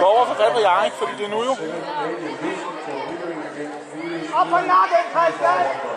Gå over for fanden jeg, ikke? Fordi det er nu jo. Op på nakken, Christian!